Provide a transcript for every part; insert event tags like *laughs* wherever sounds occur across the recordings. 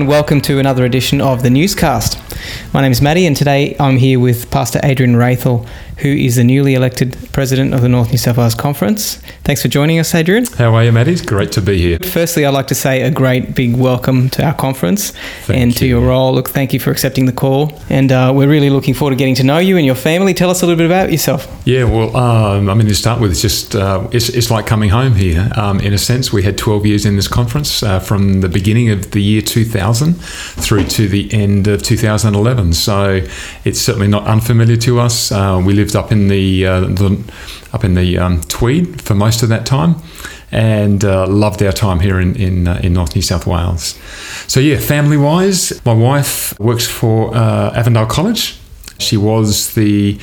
and welcome to another edition of the Newscast. My name is Maddie, and today I'm here with Pastor Adrian Raethel, who is the newly elected president of the North New South Wales Conference. Thanks for joining us, Adrian. How are you, Maddie? It's great to be here. Firstly, I'd like to say a great big welcome to our conference Thank and to your role. Look, thank you for accepting the call, and uh, we're really looking forward to getting to know you and your family. Tell us a little bit about yourself. Yeah, well, um, I mean, to start with, it's just uh, it's, it's like coming home here. Um, in a sense, we had 12 years in this conference uh, from the beginning of the year 2000 through to the end of 2011. So it's certainly not unfamiliar to us. Uh, we lived up in the, uh, the up in the um, Tweed for most of that time. And uh, loved our time here in in, uh, in North New South Wales. So yeah, family wise, my wife works for uh, Avondale College. She was the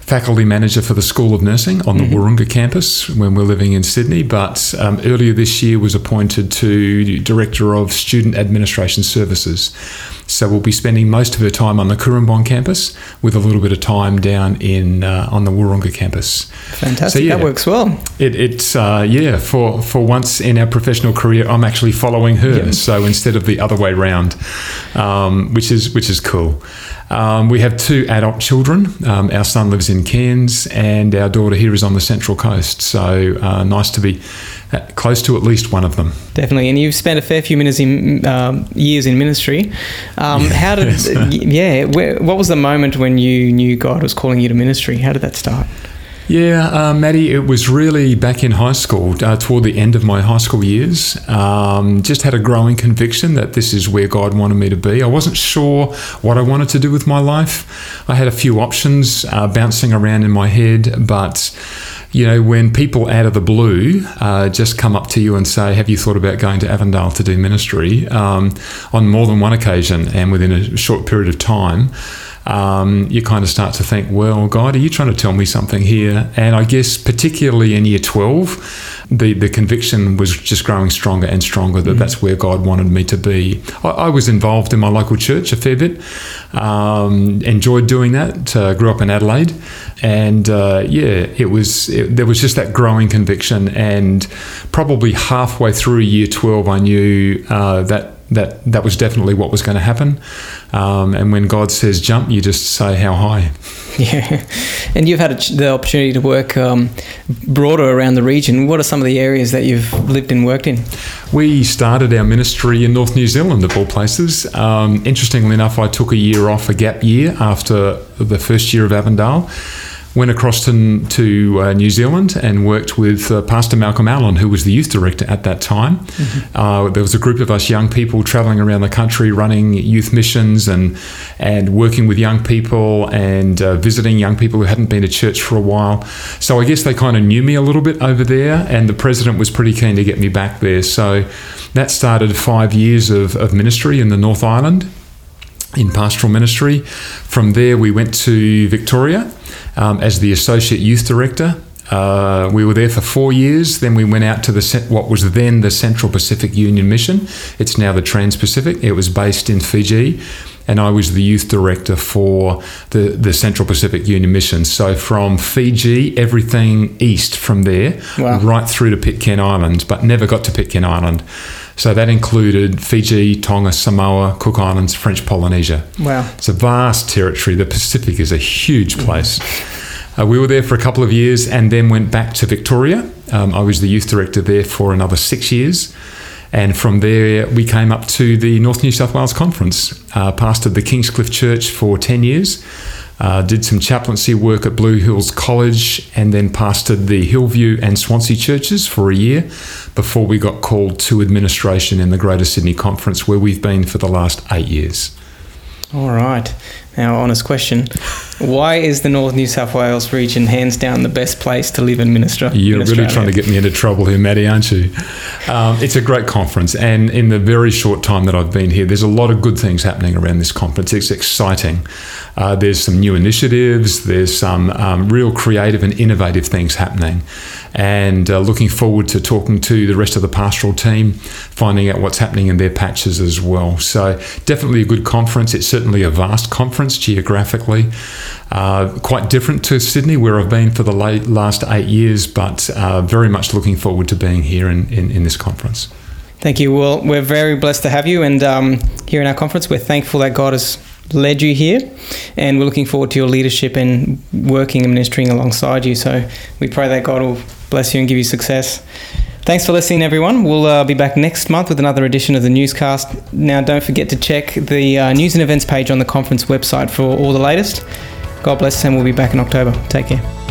faculty manager for the School of Nursing on the Wahroonga campus when we're living in Sydney, but um, earlier this year was appointed to Director of Student Administration Services. So we'll be spending most of her time on the Cooranbong campus with a little bit of time down in uh, on the Wahroonga campus. Fantastic. So, yeah. That works well. It, it's uh, yeah. For for once in our professional career, I'm actually following her. Yeah. So instead of the other way round, um, which is which is cool. Um, we have two adult children. Um, our son lives in Cairns, and our daughter here is on the Central Coast. So uh, nice to be uh, close to at least one of them. Definitely, and you've spent a fair few minutes in um, years in ministry. Um, *laughs* how did, Yes. yeah, where, what was the moment when you knew God was calling you to ministry? How did that start? Yeah, uh, Maddie, it was really back in high school, uh, toward the end of my high school years. Um, just had a growing conviction that this is where God wanted me to be. I wasn't sure what I wanted to do with my life. I had a few options uh, bouncing around in my head, but you know, when people out of the blue uh, just come up to you and say, Have you thought about going to Avondale to do ministry? Um, on more than one occasion and within a short period of time, um, you kind of start to think, Well, God, are you trying to tell me something here? And I guess, particularly in year 12, the, the conviction was just growing stronger and stronger that that's where God wanted me to be. I, I was involved in my local church a fair bit, um, enjoyed doing that, uh, grew up in Adelaide, and uh, yeah, it was it, there was just that growing conviction, and probably halfway through year 12, I knew uh, that. That, that was definitely what was going to happen. Um, and when God says jump, you just say how high. *laughs* Yeah, and you've had a ch- the opportunity to work um, broader around the region. What are some of the areas that you've lived and worked in? We started our ministry in North New Zealand, of all places. Um, interestingly enough, I took a year off, a gap year, after the first year of Avondale. Went across to, to uh, New Zealand and worked with uh, Pastor Malcolm Allen, who was the youth director at that time. Uh, there was a group of us young people traveling around the country running youth missions and, and working with young people and uh, visiting young people who hadn't been to church for a while. So I guess they kind of knew me a little bit over there, and the president was pretty keen to get me back there. So that started five years of, of ministry in the North Island in pastoral ministry. From there, we went to Victoria um, as the associate youth director. Uh, we were there for four years. Then we went out to the what was then the Central Pacific Union Mission. It's now the Trans Pacific. It was based in Fiji, and I was the youth director for the the Central Pacific Union Mission. So from Fiji, everything east from there, Wow. right through to Pitcairn Island, but never got to Pitcairn Island. So that included Fiji, Tonga, Samoa, Cook Islands, French Polynesia. Wow. It's a vast territory. The Pacific is a huge place. *laughs* Uh, we were there for a couple of years and then went back to Victoria. Um, I was the youth director there for another six years. And from there, we came up to the North New South Wales Conference, uh, pastored the Kingscliff Church for 10 years, uh, did some chaplaincy work at Blue Hills College, and then pastored the Hillview and Swansea churches for a year before we got called to administration in the Greater Sydney Conference, where we've been for the last eight years. All right. Now, honest question: Why is the North New South Wales region hands down the best place to live and minister? You're really trying to get me into trouble here, Maddie, aren't you? Um, it's a great conference, and in the very short time that I've been here, there's a lot of good things happening around this conference. It's exciting. Uh, there's some new initiatives, there's some um, real creative and innovative things happening, and uh, looking forward to talking to the rest of the pastoral team, finding out what's happening in their patches as well. So, definitely a good conference. It's certainly a vast conference geographically. Uh, quite different to Sydney, where I've been for the late, last eight years, but uh, very much looking forward to being here in, in, in this conference. Thank you. Well, we're very blessed to have you, and um, here in our conference, we're thankful that God has led you here, and we're looking forward to your leadership and working and ministering alongside you. So we pray that God will bless you and give you success. Thanks for listening, everyone. We'll uh, be back next month with another edition of the newscast. Now, don't forget to check the uh, news and events page on the conference website for all the latest. God bless, and we'll be back in October. Take care.